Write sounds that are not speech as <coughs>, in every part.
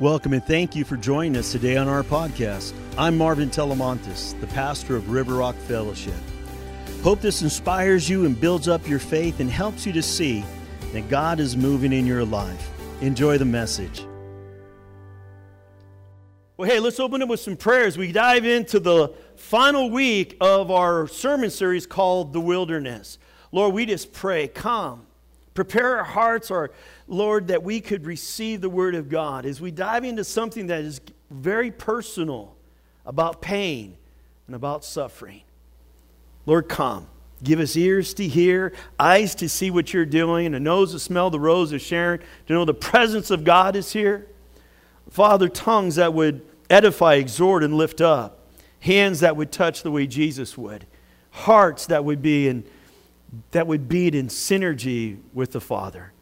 Welcome and thank you for joining us today on our podcast. I'm Marvin Telemontis, the pastor of River Rock Fellowship. Hope this inspires you and builds up your faith and helps you to see that God is moving in your life. Enjoy the message. Well, hey, let's open it with some prayers. We dive into the final week of our sermon series called The Wilderness. Lord, we just pray, come, prepare our hearts, our Lord, that we could receive the Word of God as we dive into something that is very personal about pain and about suffering. Lord, come. Give us ears to hear, eyes to see what you're doing, and a nose to smell the rose of Sharon, to know the presence of God is here. Father, tongues that would edify, exhort, and lift up, hands that would touch the way Jesus would, hearts that would be in, that would beat in synergy with the Father.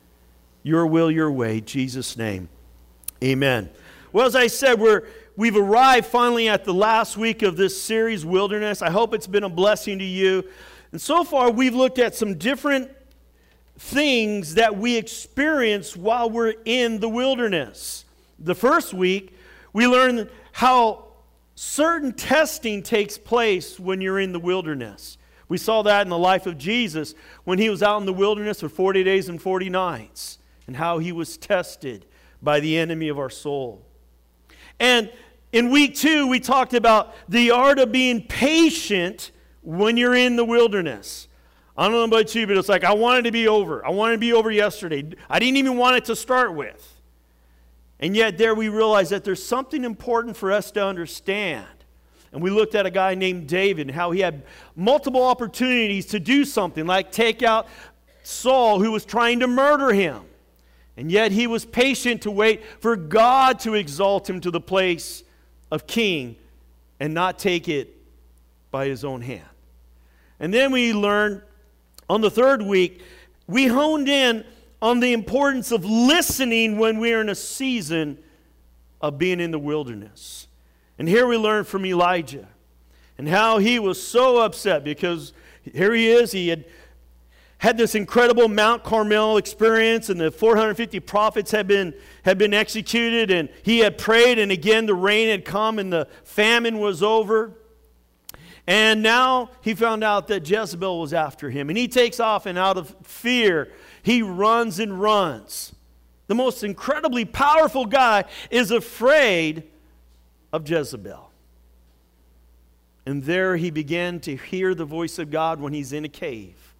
Your will, your way, Jesus' name. Amen. Well, as I said, we're, we've arrived finally at the last week of this series, Wilderness. I hope it's been a blessing to you. And so far, we've looked at some different things that we experience while we're in the wilderness. The first week, we learned how certain testing takes place when you're in the wilderness. We saw that in the life of Jesus when he was out in the wilderness for 40 days and 40 nights and how he was tested by the enemy of our soul. And in week two, we talked about the art of being patient when you're in the wilderness. I don't know about you, but it's like I wanted to be over. I wanted to be over yesterday. I didn't even want it to start with. And yet, there we realize that there's something important for us to understand. And we looked at a guy named David and how he had multiple opportunities to do something, like take out Saul, who was trying to murder him. And yet he was patient to wait for God to exalt him to the place of king and not take it by his own hand. And then we learned on the third week, we honed in on the importance of listening when we're in a season of being in the wilderness. And here we learn from Elijah and how he was so upset because here he is, he had had this incredible Mount Carmel experience, and the 450 prophets had been, had been executed, and he had prayed, and again the rain had come, and the famine was over. And now he found out that Jezebel was after him, and he takes off, and out of fear, he runs and runs. The most incredibly powerful guy is afraid of Jezebel. And there he began to hear the voice of God when he's in a cave.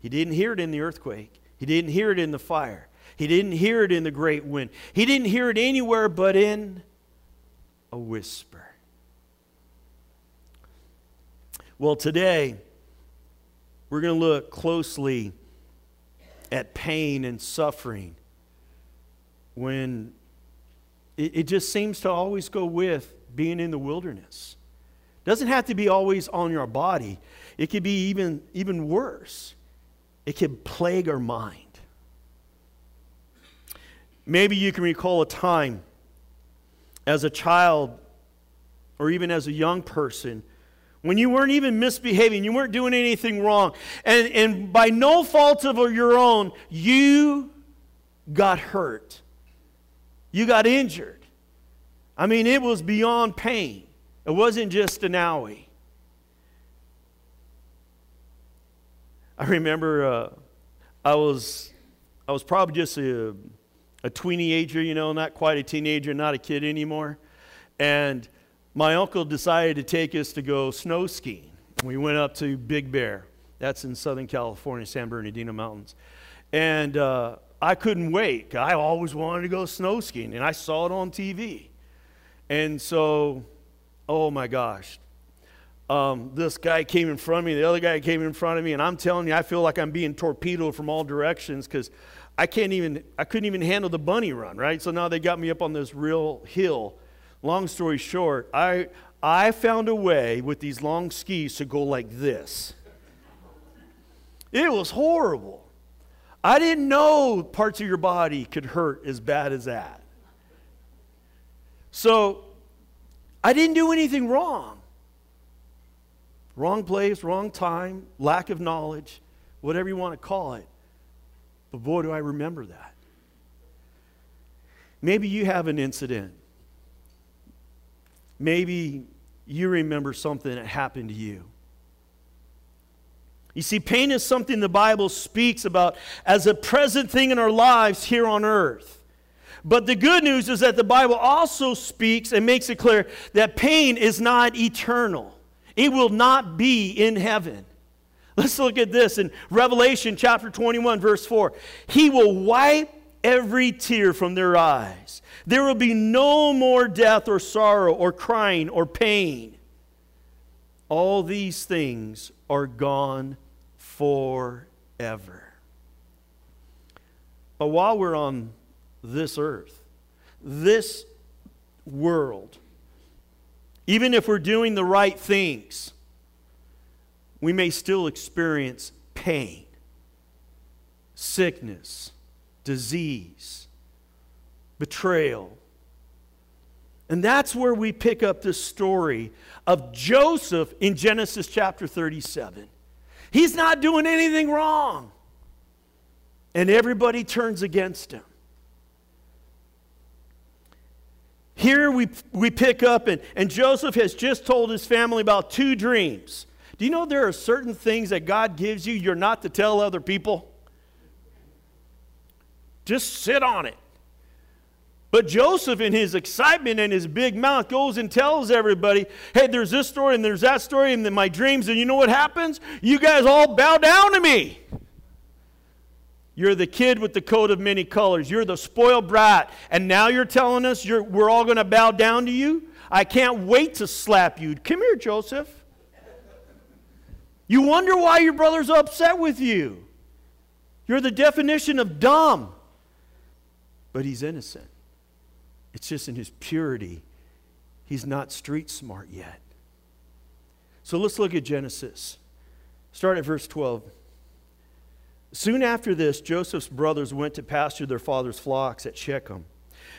He didn't hear it in the earthquake. He didn't hear it in the fire. He didn't hear it in the great wind. He didn't hear it anywhere but in a whisper. Well, today, we're going to look closely at pain and suffering when it, it, just seems to always go with being in the wilderness. Doesn't have to be always on your body. It could be even, even worse it can plague our mind. Maybe you can recall a time as a child or even as a young person when you weren't even misbehaving, you weren't doing anything wrong, and, and by no fault of your own, you got hurt. You got injured. I mean, it was beyond pain. It wasn't just an owie. I remember uh, I was I was probably just a, a teenager, you know, not quite a teenager, not a kid anymore. And my uncle decided to take us to go snow skiing. We went up to Big Bear. That's in Southern California, San Bernardino Mountains. And uh, I couldn't wait. I always wanted to go snow skiing, and I saw it on TV. And so, oh my gosh, um, this guy came in front of me, the other guy came in front of me, and I'm telling you, I feel like I'm being torpedoed from all directions because I can't even, I couldn't even handle the bunny run, right? So now they got me up on this real hill. Long story short, I, I found a way with these long skis to go like this. It was horrible. I didn't know parts of your body could hurt as bad as that. So I didn't do anything wrong. Wrong place, wrong time, lack of knowledge, whatever you want to call it. But boy, do I remember that. Maybe you have an incident. Maybe you remember something that happened to you. You see, pain is something the Bible speaks about as a present thing in our lives here on earth. But the good news is that the Bible also speaks and makes it clear that pain is not eternal, it will not be in heaven. Let's look at this in Revelation chapter 21, verse 4. He will wipe every tear from their eyes. There will be no more death or sorrow or crying or pain. All these things are gone forever. But while we're on this earth, this world, even if we're doing the right things, we may still experience pain, sickness, disease, betrayal. And that's where we pick up this story of Joseph in Genesis chapter 37. He's not doing anything wrong. And everybody turns against him. Here we, we pick up, and, and Joseph has just told his family about two dreams. Do you know there are certain things that God gives you you're not to tell other people? Just sit on it. But Joseph, in his excitement and his big mouth, goes and tells everybody, hey, there's this story and there's that story and then my dreams. And you know what happens? You guys all bow down to me. You're the kid with the coat of many colors. You're the spoiled brat. And now you're telling us you're, we're all going to bow down to you? I can't wait to slap you. Come here, Joseph. You wonder why your brother's upset with you. You're the definition of dumb. But he's innocent. It's just in his purity. He's not street smart yet. So let's look at Genesis. Start at verse 12. Soon after this, Joseph's brothers went to pasture their father's flocks at Shechem.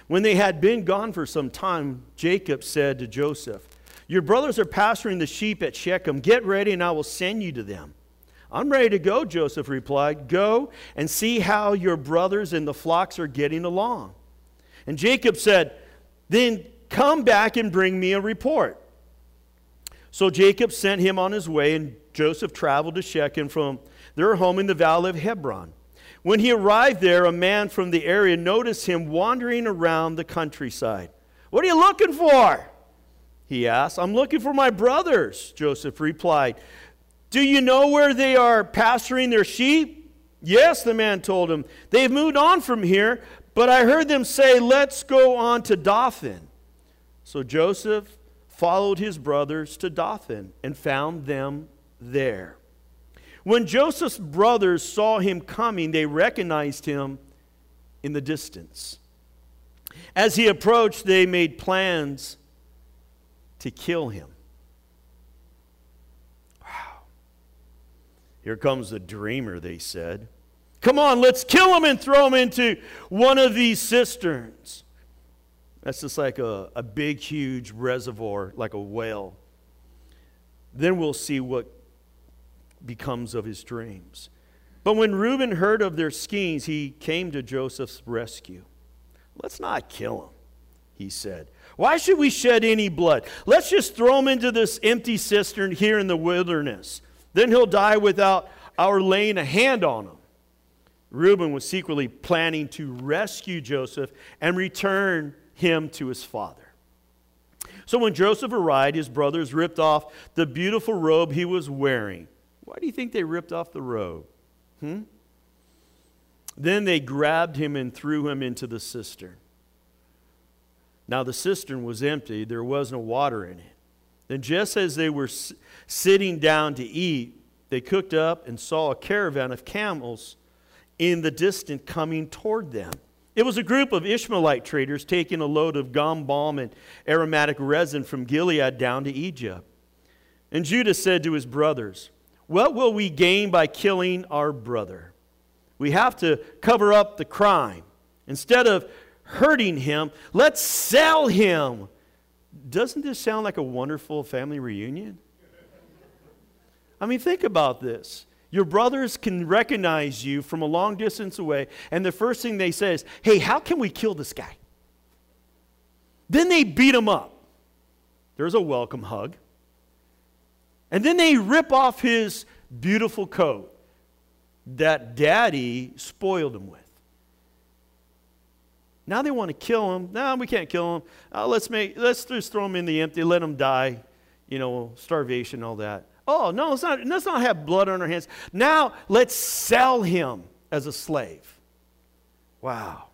When they had been gone for some time, Jacob said to Joseph, your brothers are pasturing the sheep at Shechem. Get ready, and I will send you to them. I'm ready to go, Joseph replied. Go and see how your brothers and the flocks are getting along. And Jacob said, Then come back and bring me a report. So Jacob sent him on his way, and Joseph traveled to Shechem from their home in the valley of Hebron. When he arrived there, a man from the area noticed him wandering around the countryside. What are you looking for? he asked. I'm looking for my brothers, Joseph replied. Do you know where they are pasturing their sheep? Yes, the man told him. They've moved on from here, but I heard them say, Let's go on to Dothan. So Joseph followed his brothers to Dothan and found them there. When Joseph's brothers saw him coming, they recognized him in the distance. As he approached, they made plans to kill him. Wow. Here comes the dreamer, they said. Come on, let's kill him and throw him into one of these cisterns. That's just like a, a big, huge reservoir, like a well. Then we'll see what becomes of his dreams. But when Reuben heard of their schemes, he came to Joseph's rescue. Let's not kill him, he said. Why should we shed any blood? Let's just throw him into this empty cistern here in the wilderness. Then he'll die without our laying a hand on him. Reuben was secretly planning to rescue Joseph and return him to his father. So when Joseph arrived, his brothers ripped off the beautiful robe he was wearing. Why do you think they ripped off the robe? Hmm? Then they grabbed him and threw him into the cistern. Now the cistern was empty, there was no water in it. Then, just as they were sitting down to eat, they cooked up and saw a caravan of camels in the distance coming toward them. It was a group of Ishmaelite traders taking a load of gum balm and aromatic resin from Gilead down to Egypt. And Judah said to his brothers, What will we gain by killing our brother? We have to cover up the crime. Instead of hurting him. Let's sell him. Doesn't this sound like a wonderful family reunion? I mean, think about this. Your brothers can recognize you from a long distance away, and the first thing they say is, Hey, how can we kill this guy? Then they beat him up. There's a welcome hug. And then they rip off his beautiful coat that daddy spoiled him with. Now they want to kill him. No, we can't kill him. Uh, let's make let's just throw him in the empty, let him die, you know, starvation, all that. Oh, no, let's not, let's not have blood on our hands. Now let's sell him as a slave. Wow.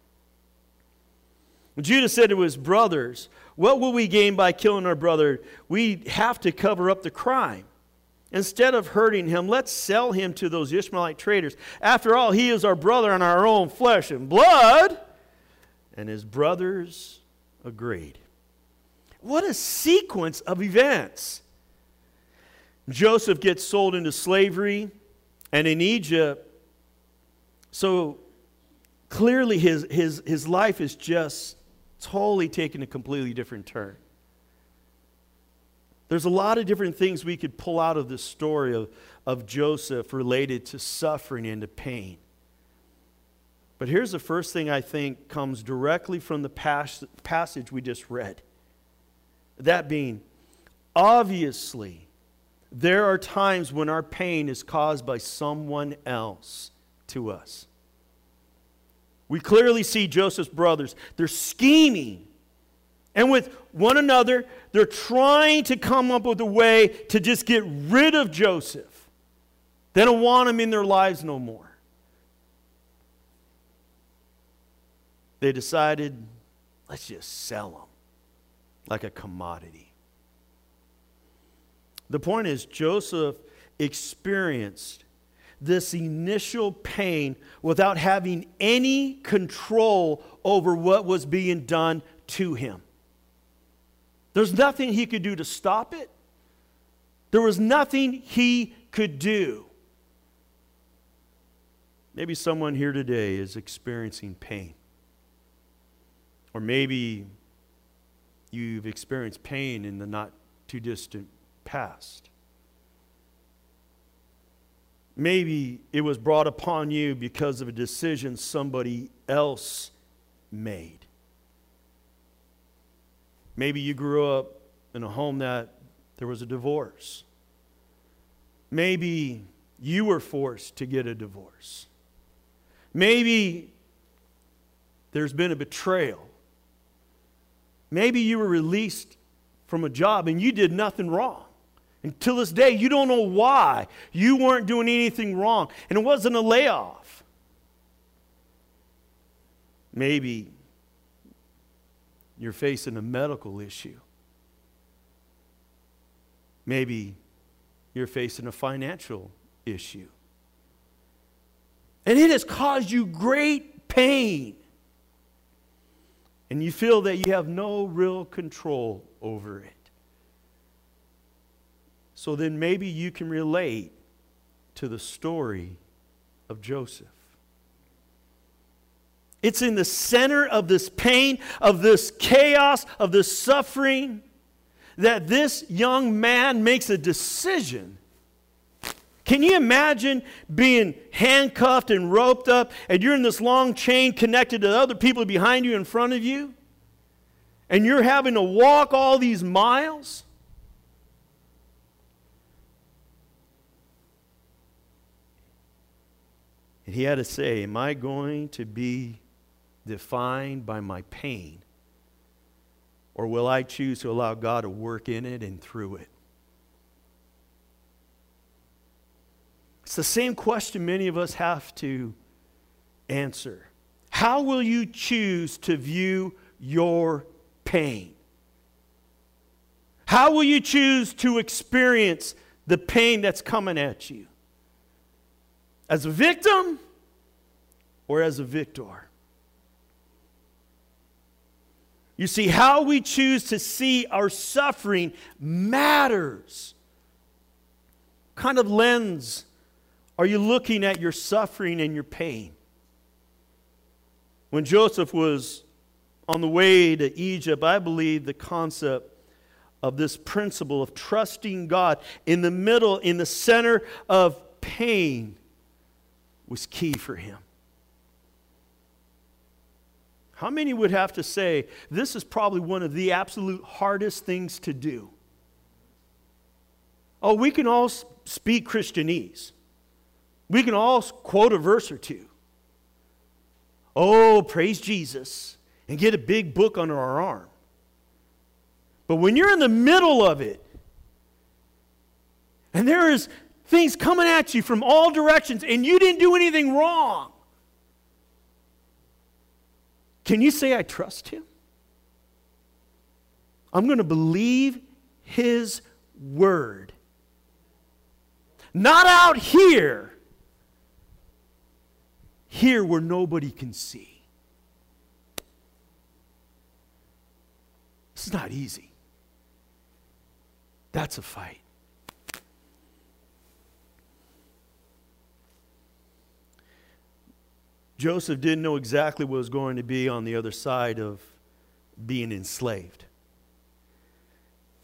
Judah said to his brothers, What will we gain by killing our brother? We have to cover up the crime. Instead of hurting him, let's sell him to those Ishmaelite traders. After all, he is our brother in our own flesh and blood. And his brothers agreed. What a sequence of events. Joseph gets sold into slavery, and in Egypt, so clearly his, his, his life is just totally taking a completely different turn. There's a lot of different things we could pull out of this story of, of Joseph related to suffering and to pain. But here's the first thing I think comes directly from the pas- passage we just read. That being, obviously, there are times when our pain is caused by someone else to us. We clearly see Joseph's brothers. They're scheming. And with one another, they're trying to come up with a way to just get rid of Joseph. They don't want him in their lives no more. They decided, let's just sell him like a commodity. The point is, Joseph experienced this initial pain without having any control over what was being done to him. There's nothing he could do to stop it. There was nothing he could do. Maybe someone here today is experiencing pain. Or maybe you've experienced pain in the not too distant past. Maybe it was brought upon you because of a decision somebody else made. Maybe you grew up in a home that there was a divorce. Maybe you were forced to get a divorce. Maybe there's been a betrayal. Maybe you were released from a job and you did nothing wrong. Until this day, you don't know why. You weren't doing anything wrong. And it wasn't a layoff. Maybe you're facing a medical issue. Maybe you're facing a financial issue. And it has caused you great pain. And you feel that you have no real control over it. So then maybe you can relate to the story of Joseph. It's in the center of this pain, of this chaos, of this suffering, that this young man makes a decision. Can you imagine being handcuffed and roped up, and you're in this long chain connected to other people behind you in front of you? And you're having to walk all these miles? And he had to say, Am I going to be defined by my pain? Or will I choose to allow God to work in it and through it? It's the same question many of us have to answer. How will you choose to view your pain? How will you choose to experience the pain that's coming at you? As a victim or as a victor? You see, how we choose to see our suffering matters. What kind of lens are you looking at your suffering and your pain? When Joseph was on the way to Egypt, I believe the concept of this principle of trusting God in the middle, in the center of pain, was key for him. How many would have to say this is probably one of the absolute hardest things to do? Oh, we can all speak Christianese. We can all quote a verse or two. Oh, praise Jesus, and get a big book under our arm. But when you're in the middle of it, and there is things coming at you from all directions, and you didn't do anything wrong, can you say, I trust him? I'm going to believe his word. Not out here, here where nobody can see. It's not easy. That's a fight. Joseph didn't know exactly what was going to be on the other side of being enslaved.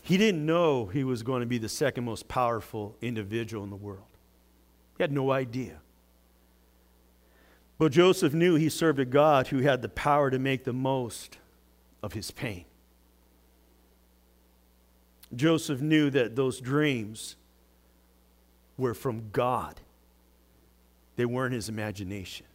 He didn't know he was going to be the second most powerful individual in the world. He had no idea. But Joseph knew he served a God who had the power to make the most of his pain. Joseph knew that those dreams were from God, they weren't his imagination.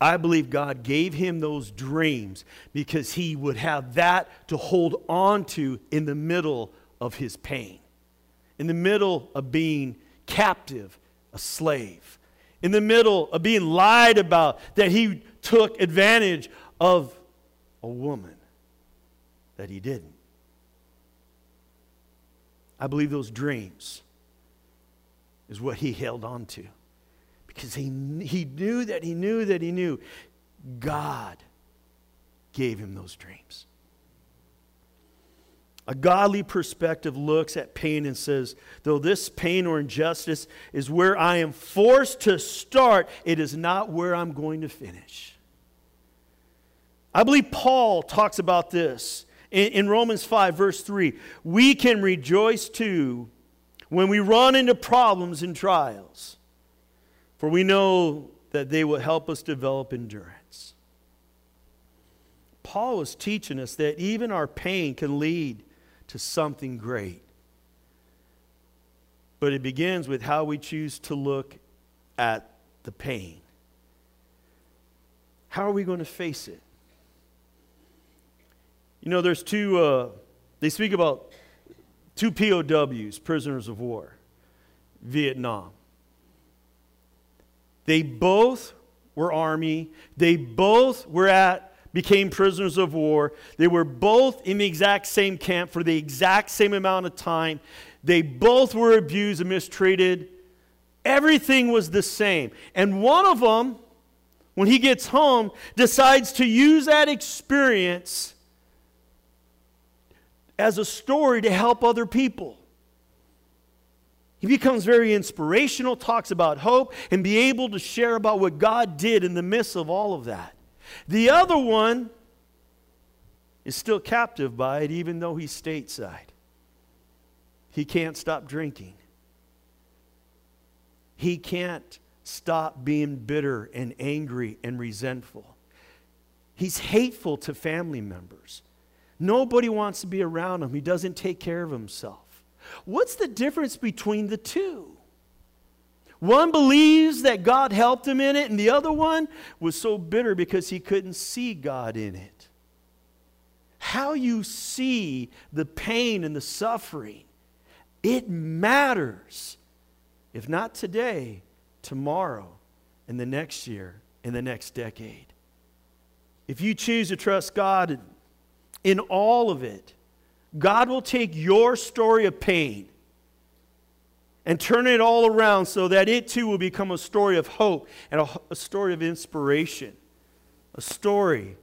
I believe God gave him those dreams because he would have that to hold on to in the middle of his pain, in the middle of being captive, a slave, in the middle of being lied about that he took advantage of a woman that he didn't. I believe those dreams is what he held on to because he, he knew that he knew that he knew God gave him those dreams. A godly perspective looks at pain and says, though this pain or injustice is where I am forced to start, it is not where I'm going to finish. I believe Paul talks about this in, in Romans 5, verse 3. We can rejoice too when we run into problems and trials for we know that they will help us develop endurance. Paul was teaching us that even our pain can lead to something great. But it begins with how we choose to look at the pain. How are we going to face it? You know, there's two, uh, they speak about two POWs, prisoners of war, Vietnam. They both were army. They both were at became prisoners of war. They were both in the exact same camp for the exact same amount of time. They both were abused and mistreated. Everything was the same. And one of them, when he gets home, decides to use that experience as a story to help other people. He becomes very inspirational, talks about hope, and be able to share about what God did in the midst of all of that. The other one is still captive by it, even though he's stateside. He can't stop drinking. He can't stop being bitter and angry and resentful. He's hateful to family members. Nobody wants to be around him. He doesn't take care of himself. What's the difference between the two? One believes that God helped him in it, and the other one was so bitter because he couldn't see God in it. How you see the pain and the suffering, it matters. If not today, tomorrow, and the next year, in the next decade. If you choose to trust God in all of it, God will take your story of pain and turn it all around so that it too will become a story of hope and a, a story of inspiration, a story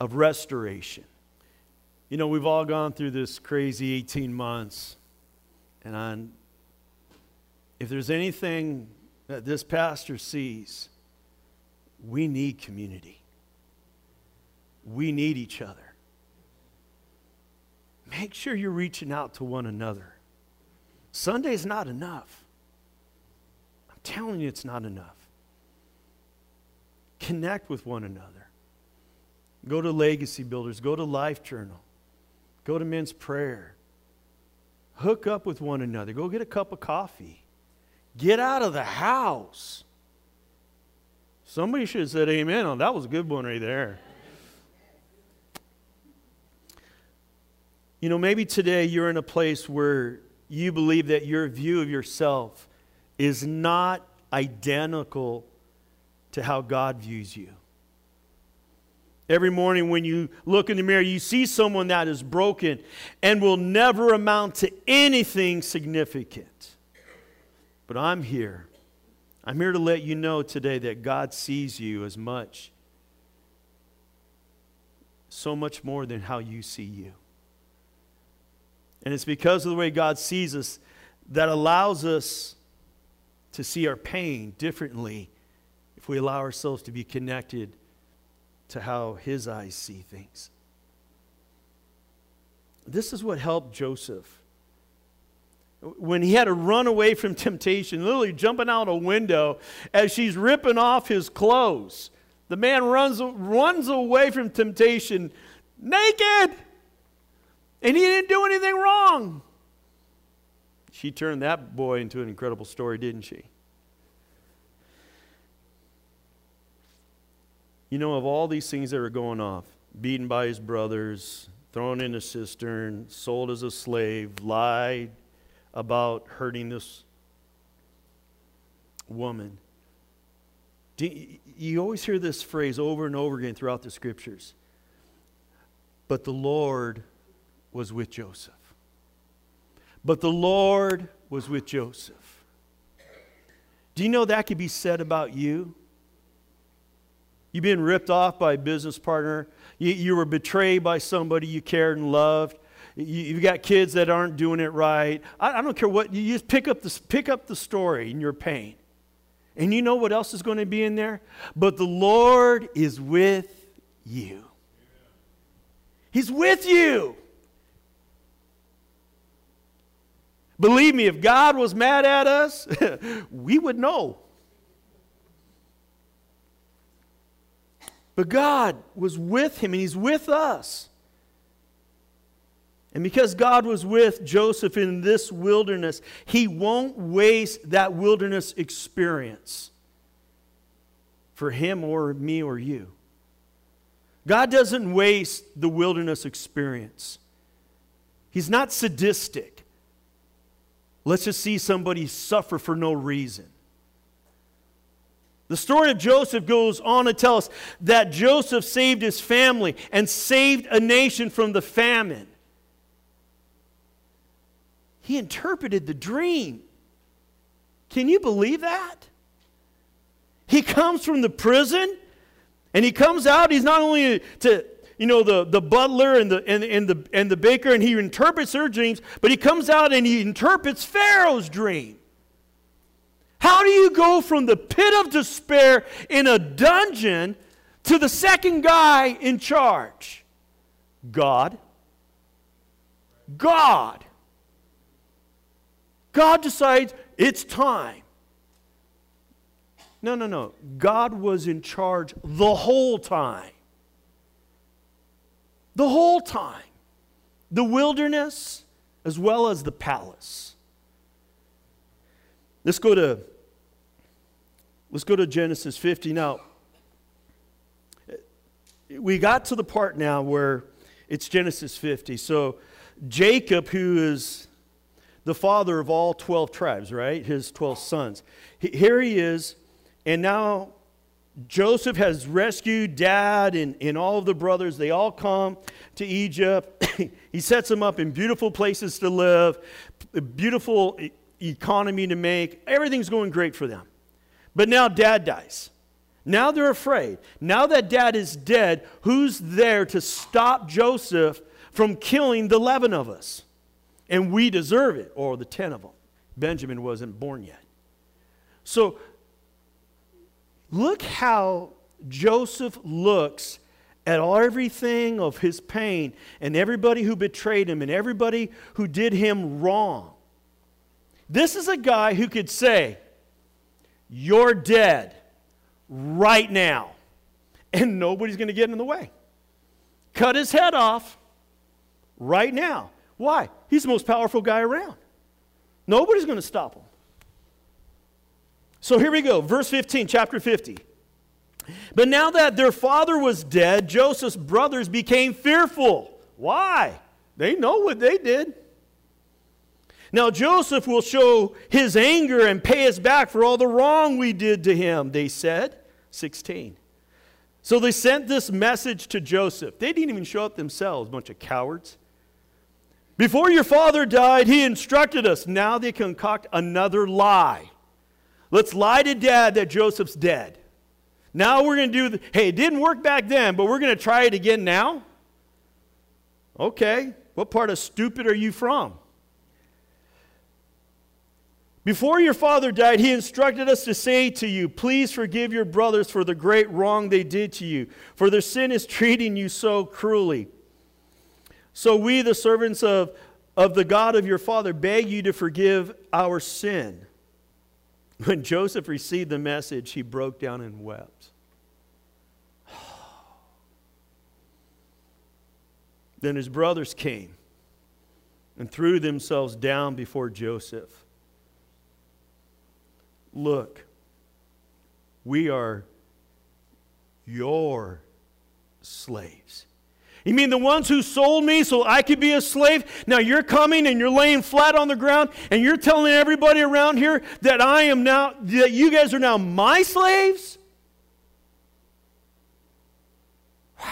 of restoration. You know, we've all gone through this crazy 18 months, and if there's anything that this pastor sees, we need community. We need each other make sure you're reaching out to one another. Sunday's not enough. I'm telling you, it's not enough. Connect with one another. Go to Legacy Builders. Go to Life Journal. Go to Men's Prayer. Hook up with one another. Go get a cup of coffee. Get out of the house. Somebody should have said amen on that was a good one right there. You know, maybe today you're in a place where you believe that your view of yourself is not identical to how God views you. Every morning when you look in the mirror, you see someone that is broken and will never amount to anything significant. But I'm here. I'm here to let you know today that God sees you as much, so much more than how you see you. And it's because of the way God sees us that allows us to see our pain differently if we allow ourselves to be connected to how His eyes see things. This is what helped Joseph. When he had to run away from temptation, literally jumping out a window as she's ripping off his clothes, the man runs, runs away from temptation naked. And he didn't do anything wrong. She turned that boy into an incredible story, didn't she? You know, of all these things that were going off, beaten by his brothers, thrown in a cistern, sold as a slave, lied about hurting this woman. You always hear this phrase over and over again throughout the scriptures. But the Lord was with Joseph. But the Lord was with Joseph. Do you know that could be said about you? You've been ripped off by a business partner. You, you were betrayed by somebody you cared and loved. You, have got kids that aren't doing it right. I, I don't care what, you just pick up, the, pick up the story in your pain. And you know what else is going to be in there? But the Lord is with you. He's with you. Believe me, if God was mad at us, <laughs> we would know. But God was with him and he's with us. And because God was with Joseph in this wilderness, he won't waste that wilderness experience for him or me or you. God doesn't waste the wilderness experience. He's not sadistic. Let's just see somebody suffer for no reason. The story of Joseph goes on to tell us that Joseph saved his family and saved a nation from the famine. He interpreted the dream. Can you believe that? He comes from the prison and he comes out. He's not only to, you know, the, the butler and the, and, and, the, and the baker, and he interprets their dreams, but he comes out and he interprets Pharaoh's dream. How do you go from the pit of despair in a dungeon to the second guy in charge? God. God. God decides it's time. No, no, no. God was in charge the whole time. The whole time. The wilderness as well as the palace. Let's go to let's go to Genesis 50 now. We got to the part now where it's Genesis 50. So Jacob who is the father of all 12 tribes, right? His 12 sons. Here he is and now Joseph has rescued dad and, and all of the brothers. They all come to Egypt. <coughs> he sets them up in beautiful places to live, a beautiful economy to make. Everything's going great for them. But now dad dies. Now they're afraid. Now that dad is dead, who's there to stop Joseph from killing the 11 of us? And we deserve it, or the 10 of them. Benjamin wasn't born yet. So look how Joseph looks at everything of his pain and everybody who betrayed him and everybody who did him wrong. This is a guy who could say, You're dead right now, and nobody's going to get in the way. cut his head off right now. Why? He's the most powerful guy around. Nobody's going to stop him. So here we go, verse 15, chapter 50. But now that their father was dead, Joseph's brothers became fearful. Why? They know what they did. Now Joseph will show his anger and pay us back for all the wrong we did to him, they said. 16. So they sent this message to Joseph. They didn't even show up themselves, bunch of cowards. Before your father died, he instructed us. Now they concoct another lie. Let's lie to dad that Joseph's dead. Now we're going to do, the, hey, it didn't work back then, but we're going to try it again now? Okay, what part of stupid are you from? Before your father died, he instructed us to say to you, Please forgive your brothers for the great wrong they did to you, for their sin is <laughs> treating you so cruelly. So we, the servants of, of the God of your father, beg you to forgive our sin. When Joseph received the message, he broke down and wept. <sighs> then his brothers came and threw themselves down before Joseph. Look, we are your slaves. You mean the ones who sold me so I could be a slave? Now you're coming and you're laying flat on the ground and you're telling everybody around here that I am now, that you guys are now my slaves? Wow.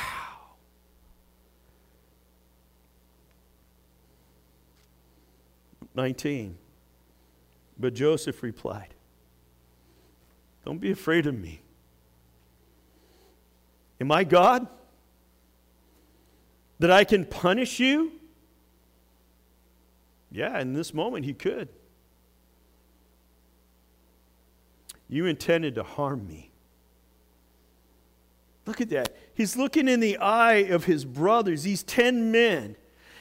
Nineteen. But Joseph replied, Don't be afraid of me. Am I God? That I can punish you? Yeah, in this moment, he could. You intended to harm me. Look at that. He's looking in the eye of his brothers, these 10 men,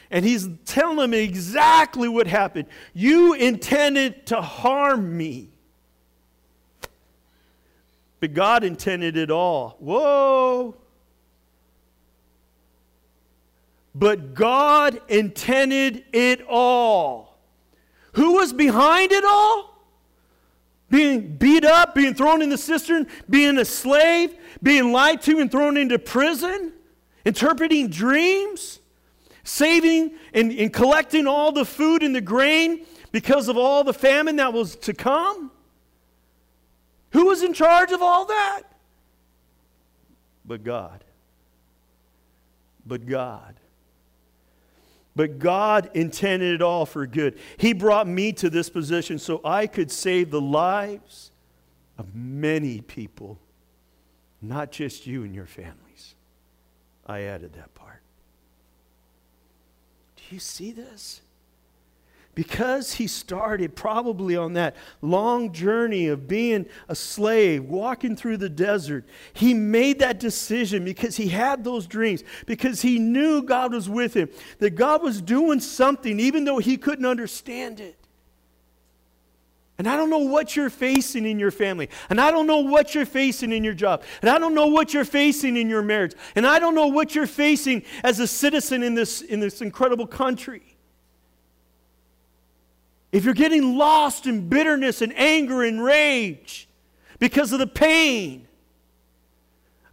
and he's telling them exactly what happened. You intended to harm me. But God intended it all. Whoa. But God intended it all. Who was behind it all? Being beat up, being thrown in the cistern, being a slave, being lied to and thrown into prison, interpreting dreams, saving and, and collecting all the food and the grain because of all the famine that was to come. Who was in charge of all that? But God. But God. But God intended it all for good. He brought me to this position so I could save the lives of many people, not just you and your families. I added that part. Do you see this? Because he started probably on that long journey of being a slave, walking through the desert, he made that decision because he had those dreams, because he knew God was with him, that God was doing something even though he couldn't understand it. And I don't know what you're facing in your family. And I don't know what you're facing in your job. And I don't know what you're facing in your marriage. And I don't know what you're facing as a citizen in this, in this incredible country. If you're getting lost in bitterness and anger and rage because of the pain,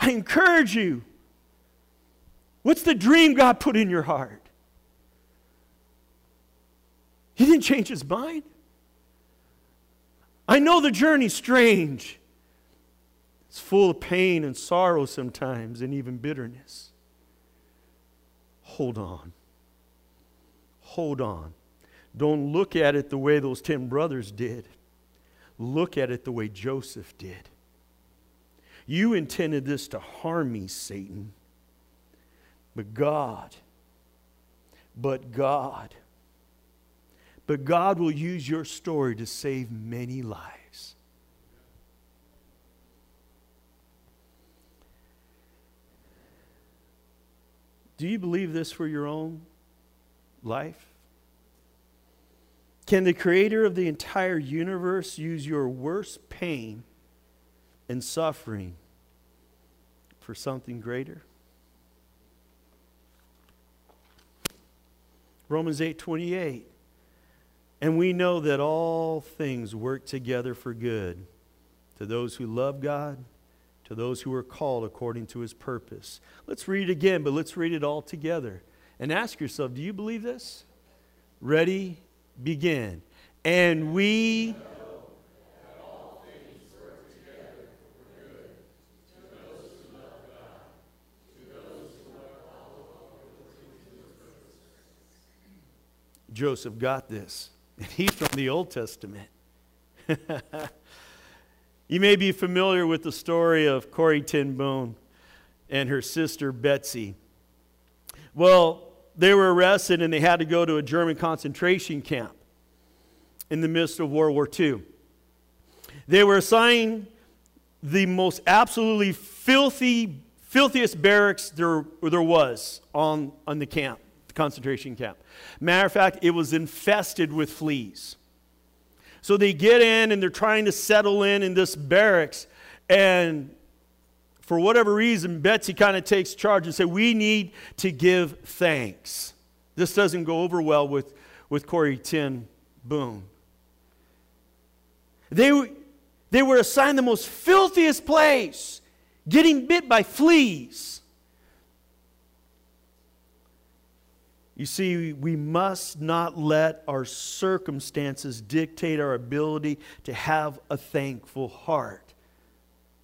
I encourage you. What's the dream God put in your heart? He didn't change his mind. I know the journey's strange. It's full of pain and sorrow sometimes, and even bitterness. Hold on. Hold on. Don't look at it the way those 10 brothers did. Look at it the way Joseph did. You intended this to harm me, Satan. But God, but God, but God will use your story to save many lives. Do you believe this for your own life? Can the creator of the entire universe use your worst pain and suffering for something greater? Romans 8 28. And we know that all things work together for good to those who love God, to those who are called according to his purpose. Let's read it again, but let's read it all together. And ask yourself do you believe this? Ready, begin. And we. Joseph got this. And he's from the Old Testament. <laughs> you may be familiar with the story of Corrie Ten Boom and her sister Betsie. Well, they were arrested and they had to go to a German concentration camp in the midst of World War II. They were assigned the most absolutely filthy, filthiest barracks there, there was on, on the camp the concentration camp. Matter of fact, it was infested with fleas. So they get in and they're trying to settle in in this barracks. And for whatever reason, Betsie kind of takes charge and says, We need to give thanks. This doesn't go over well with, with Corrie Ten Boom. They, they were assigned the most filthiest place, getting bit by fleas. You see, we must not let our circumstances dictate our ability to have a thankful heart.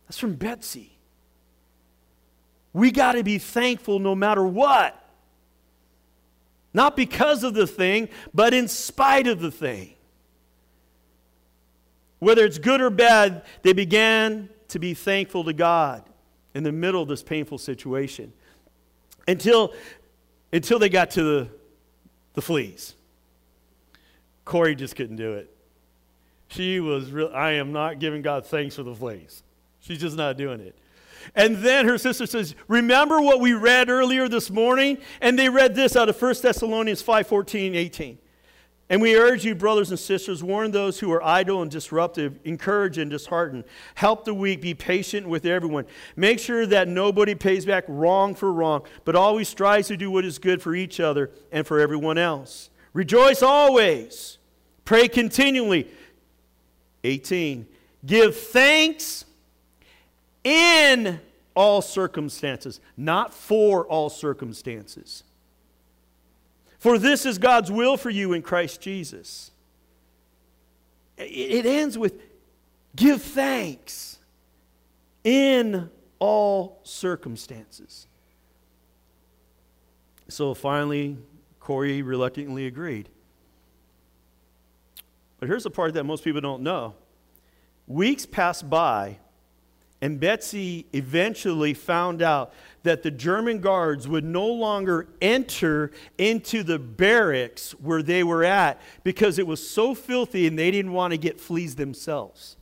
That's from Betsie. We got to be thankful no matter what. Not because of the thing, but in spite of the thing. Whether it's good or bad, they began to be thankful to God in the middle of this painful situation. Until until they got to the, the fleas. Corrie just couldn't do it. She was real, I am not giving God thanks for the fleas. She's just not doing it. And then her sister says, Remember what we read earlier this morning? And they read this out of 1 Thessalonians 5 14, 18. And we urge you, brothers and sisters, warn those who are idle and disruptive, encourage and dishearten, help the weak, be patient with everyone. Make sure that nobody pays back wrong for wrong, but always strives to do what is good for each other and for everyone else. Rejoice always, pray continually. 18. Give thanks in all circumstances, not for all circumstances. For this is God's will for you in Christ Jesus. It ends with give thanks in all circumstances. So finally, Corrie reluctantly agreed. But here's the part that most people don't know. Weeks passed by and Betsie eventually found out that the German guards would no longer enter into the barracks where they were at because it was so filthy and they didn't want to get fleas themselves.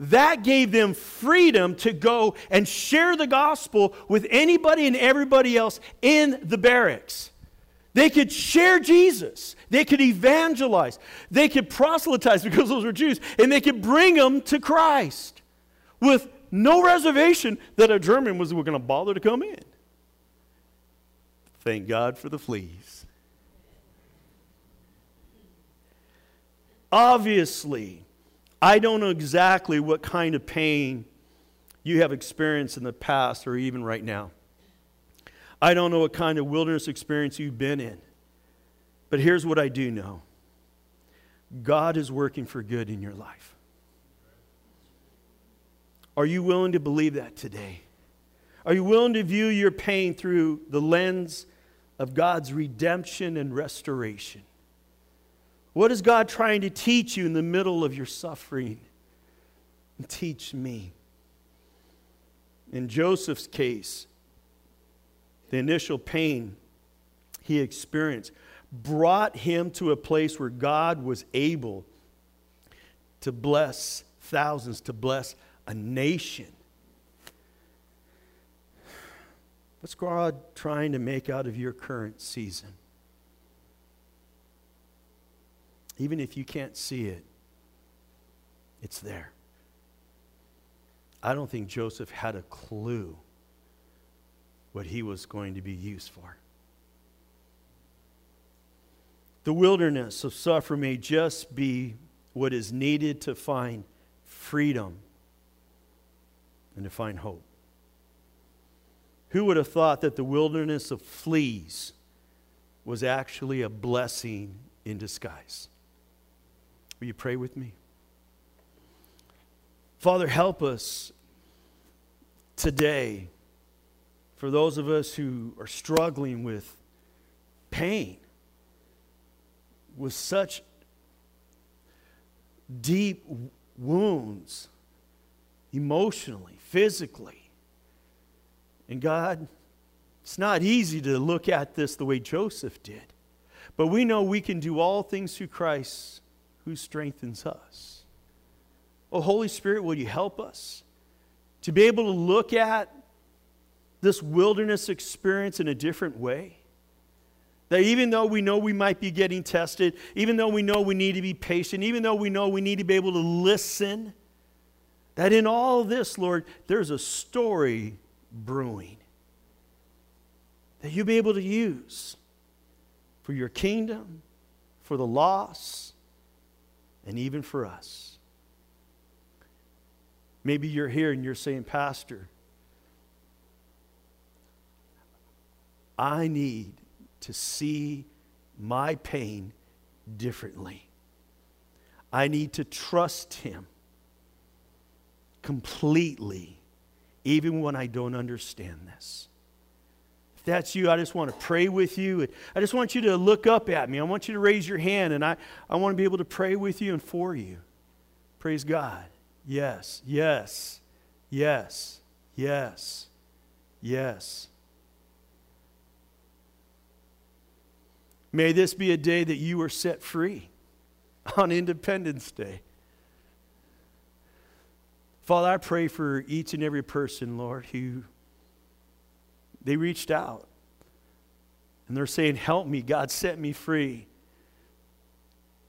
That gave them freedom to go and share the gospel with anybody and everybody else in the barracks. They could share Jesus. They could evangelize. They could proselytize because those were Jews. And they could bring them to Christ with no reservation that a German was going to bother to come in. Thank God for the fleas. Obviously, I don't know exactly what kind of pain you have experienced in the past or even right now. I don't know what kind of wilderness experience you've been in. But here's what I do know God is working for good in your life. Are you willing to believe that today? Are you willing to view your pain through the lens of God's redemption and restoration? What is God trying to teach you in the middle of your suffering? teach me. In Joseph's case, the initial pain he experienced brought him to a place where God was able to bless thousands, to bless a nation. What's God trying to make out of your current season? Even if you can't see it, it's there. I don't think Joseph had a clue what he was going to be used for. The wilderness of suffering may just be what is needed to find freedom and to find hope. Who would have thought that the wilderness of fleas was actually a blessing in disguise? Will you pray with me? Father, help us today for those of us who are struggling with pain, with such deep wounds emotionally, physically. And God, it's not easy to look at this the way Joseph did, but we know we can do all things through Christ who strengthens us. Oh, Holy Spirit, will you help us to be able to look at this wilderness experience in a different way? That even though we know we might be getting tested, even though we know we need to be patient, even though we know we need to be able to listen, that in all this, Lord, there's a story brewing that you'll be able to use for your kingdom, for the lost, and even for us. Maybe you're here and you're saying, Pastor, I need to see my pain differently. I need to trust Him completely, even when I don't understand this. If that's you, I just want to pray with you. I just want you to look up at me. I want you to raise your hand, and I, I want to be able to pray with you and for you. Praise God. Yes, yes, yes, yes, yes. May this be a day that you are set free on Independence Day. Father, I pray for each and every person, Lord, who they reached out and they're saying, Help me, God, set me free.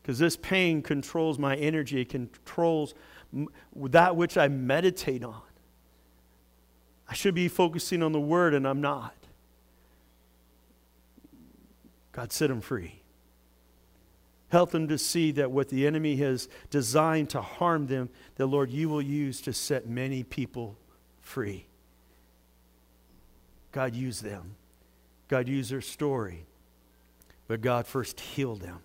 Because this pain controls my energy, it controls that which I meditate on. I should be focusing on the Word, and I'm not. God, set them free. Help them to see that what the enemy has designed to harm them, that, Lord, you will use to set many people free. God, use them. God, use their story. But God, first heal them.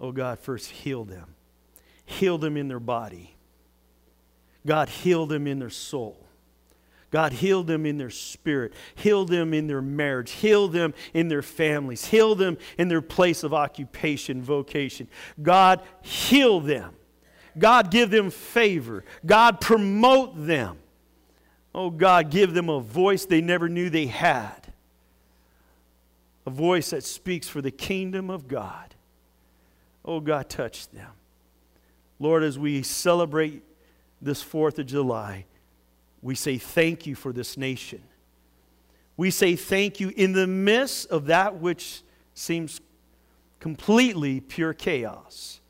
Oh, God, first heal them. Heal them in their body. God, heal them in their soul. God, heal them in their spirit, heal them in their marriage, heal them in their families, heal them in their place of occupation, vocation. God, heal them. God, give them favor. God, promote them. Oh, God, give them a voice they never knew they had. A voice that speaks for the kingdom of God. Oh, God, touch them. Lord, as we celebrate this 4th of July, we say thank you for this nation. We say thank you in the midst of that which seems completely pure chaos.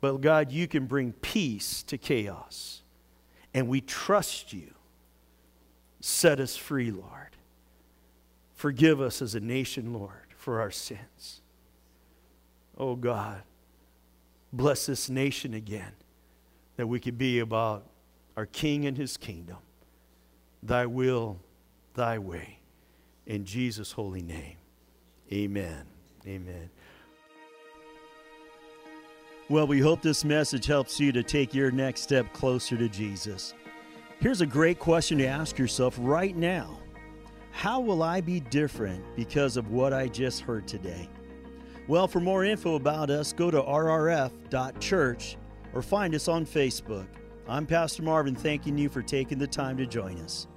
But God, you can bring peace to chaos. And we trust you. Set us free, Lord. Forgive us as a nation, Lord, for our sins. Oh God, bless this nation again that we could be about our King and his kingdom. Thy will, thy way. In Jesus' holy name. Amen. Amen. Well, we hope this message helps you to take your next step closer to Jesus. Here's a great question to ask yourself right now How will I be different because of what I just heard today? Well, for more info about us, go to rrf.church or find us on Facebook. I'm Pastor Marvin, thanking you for taking the time to join us.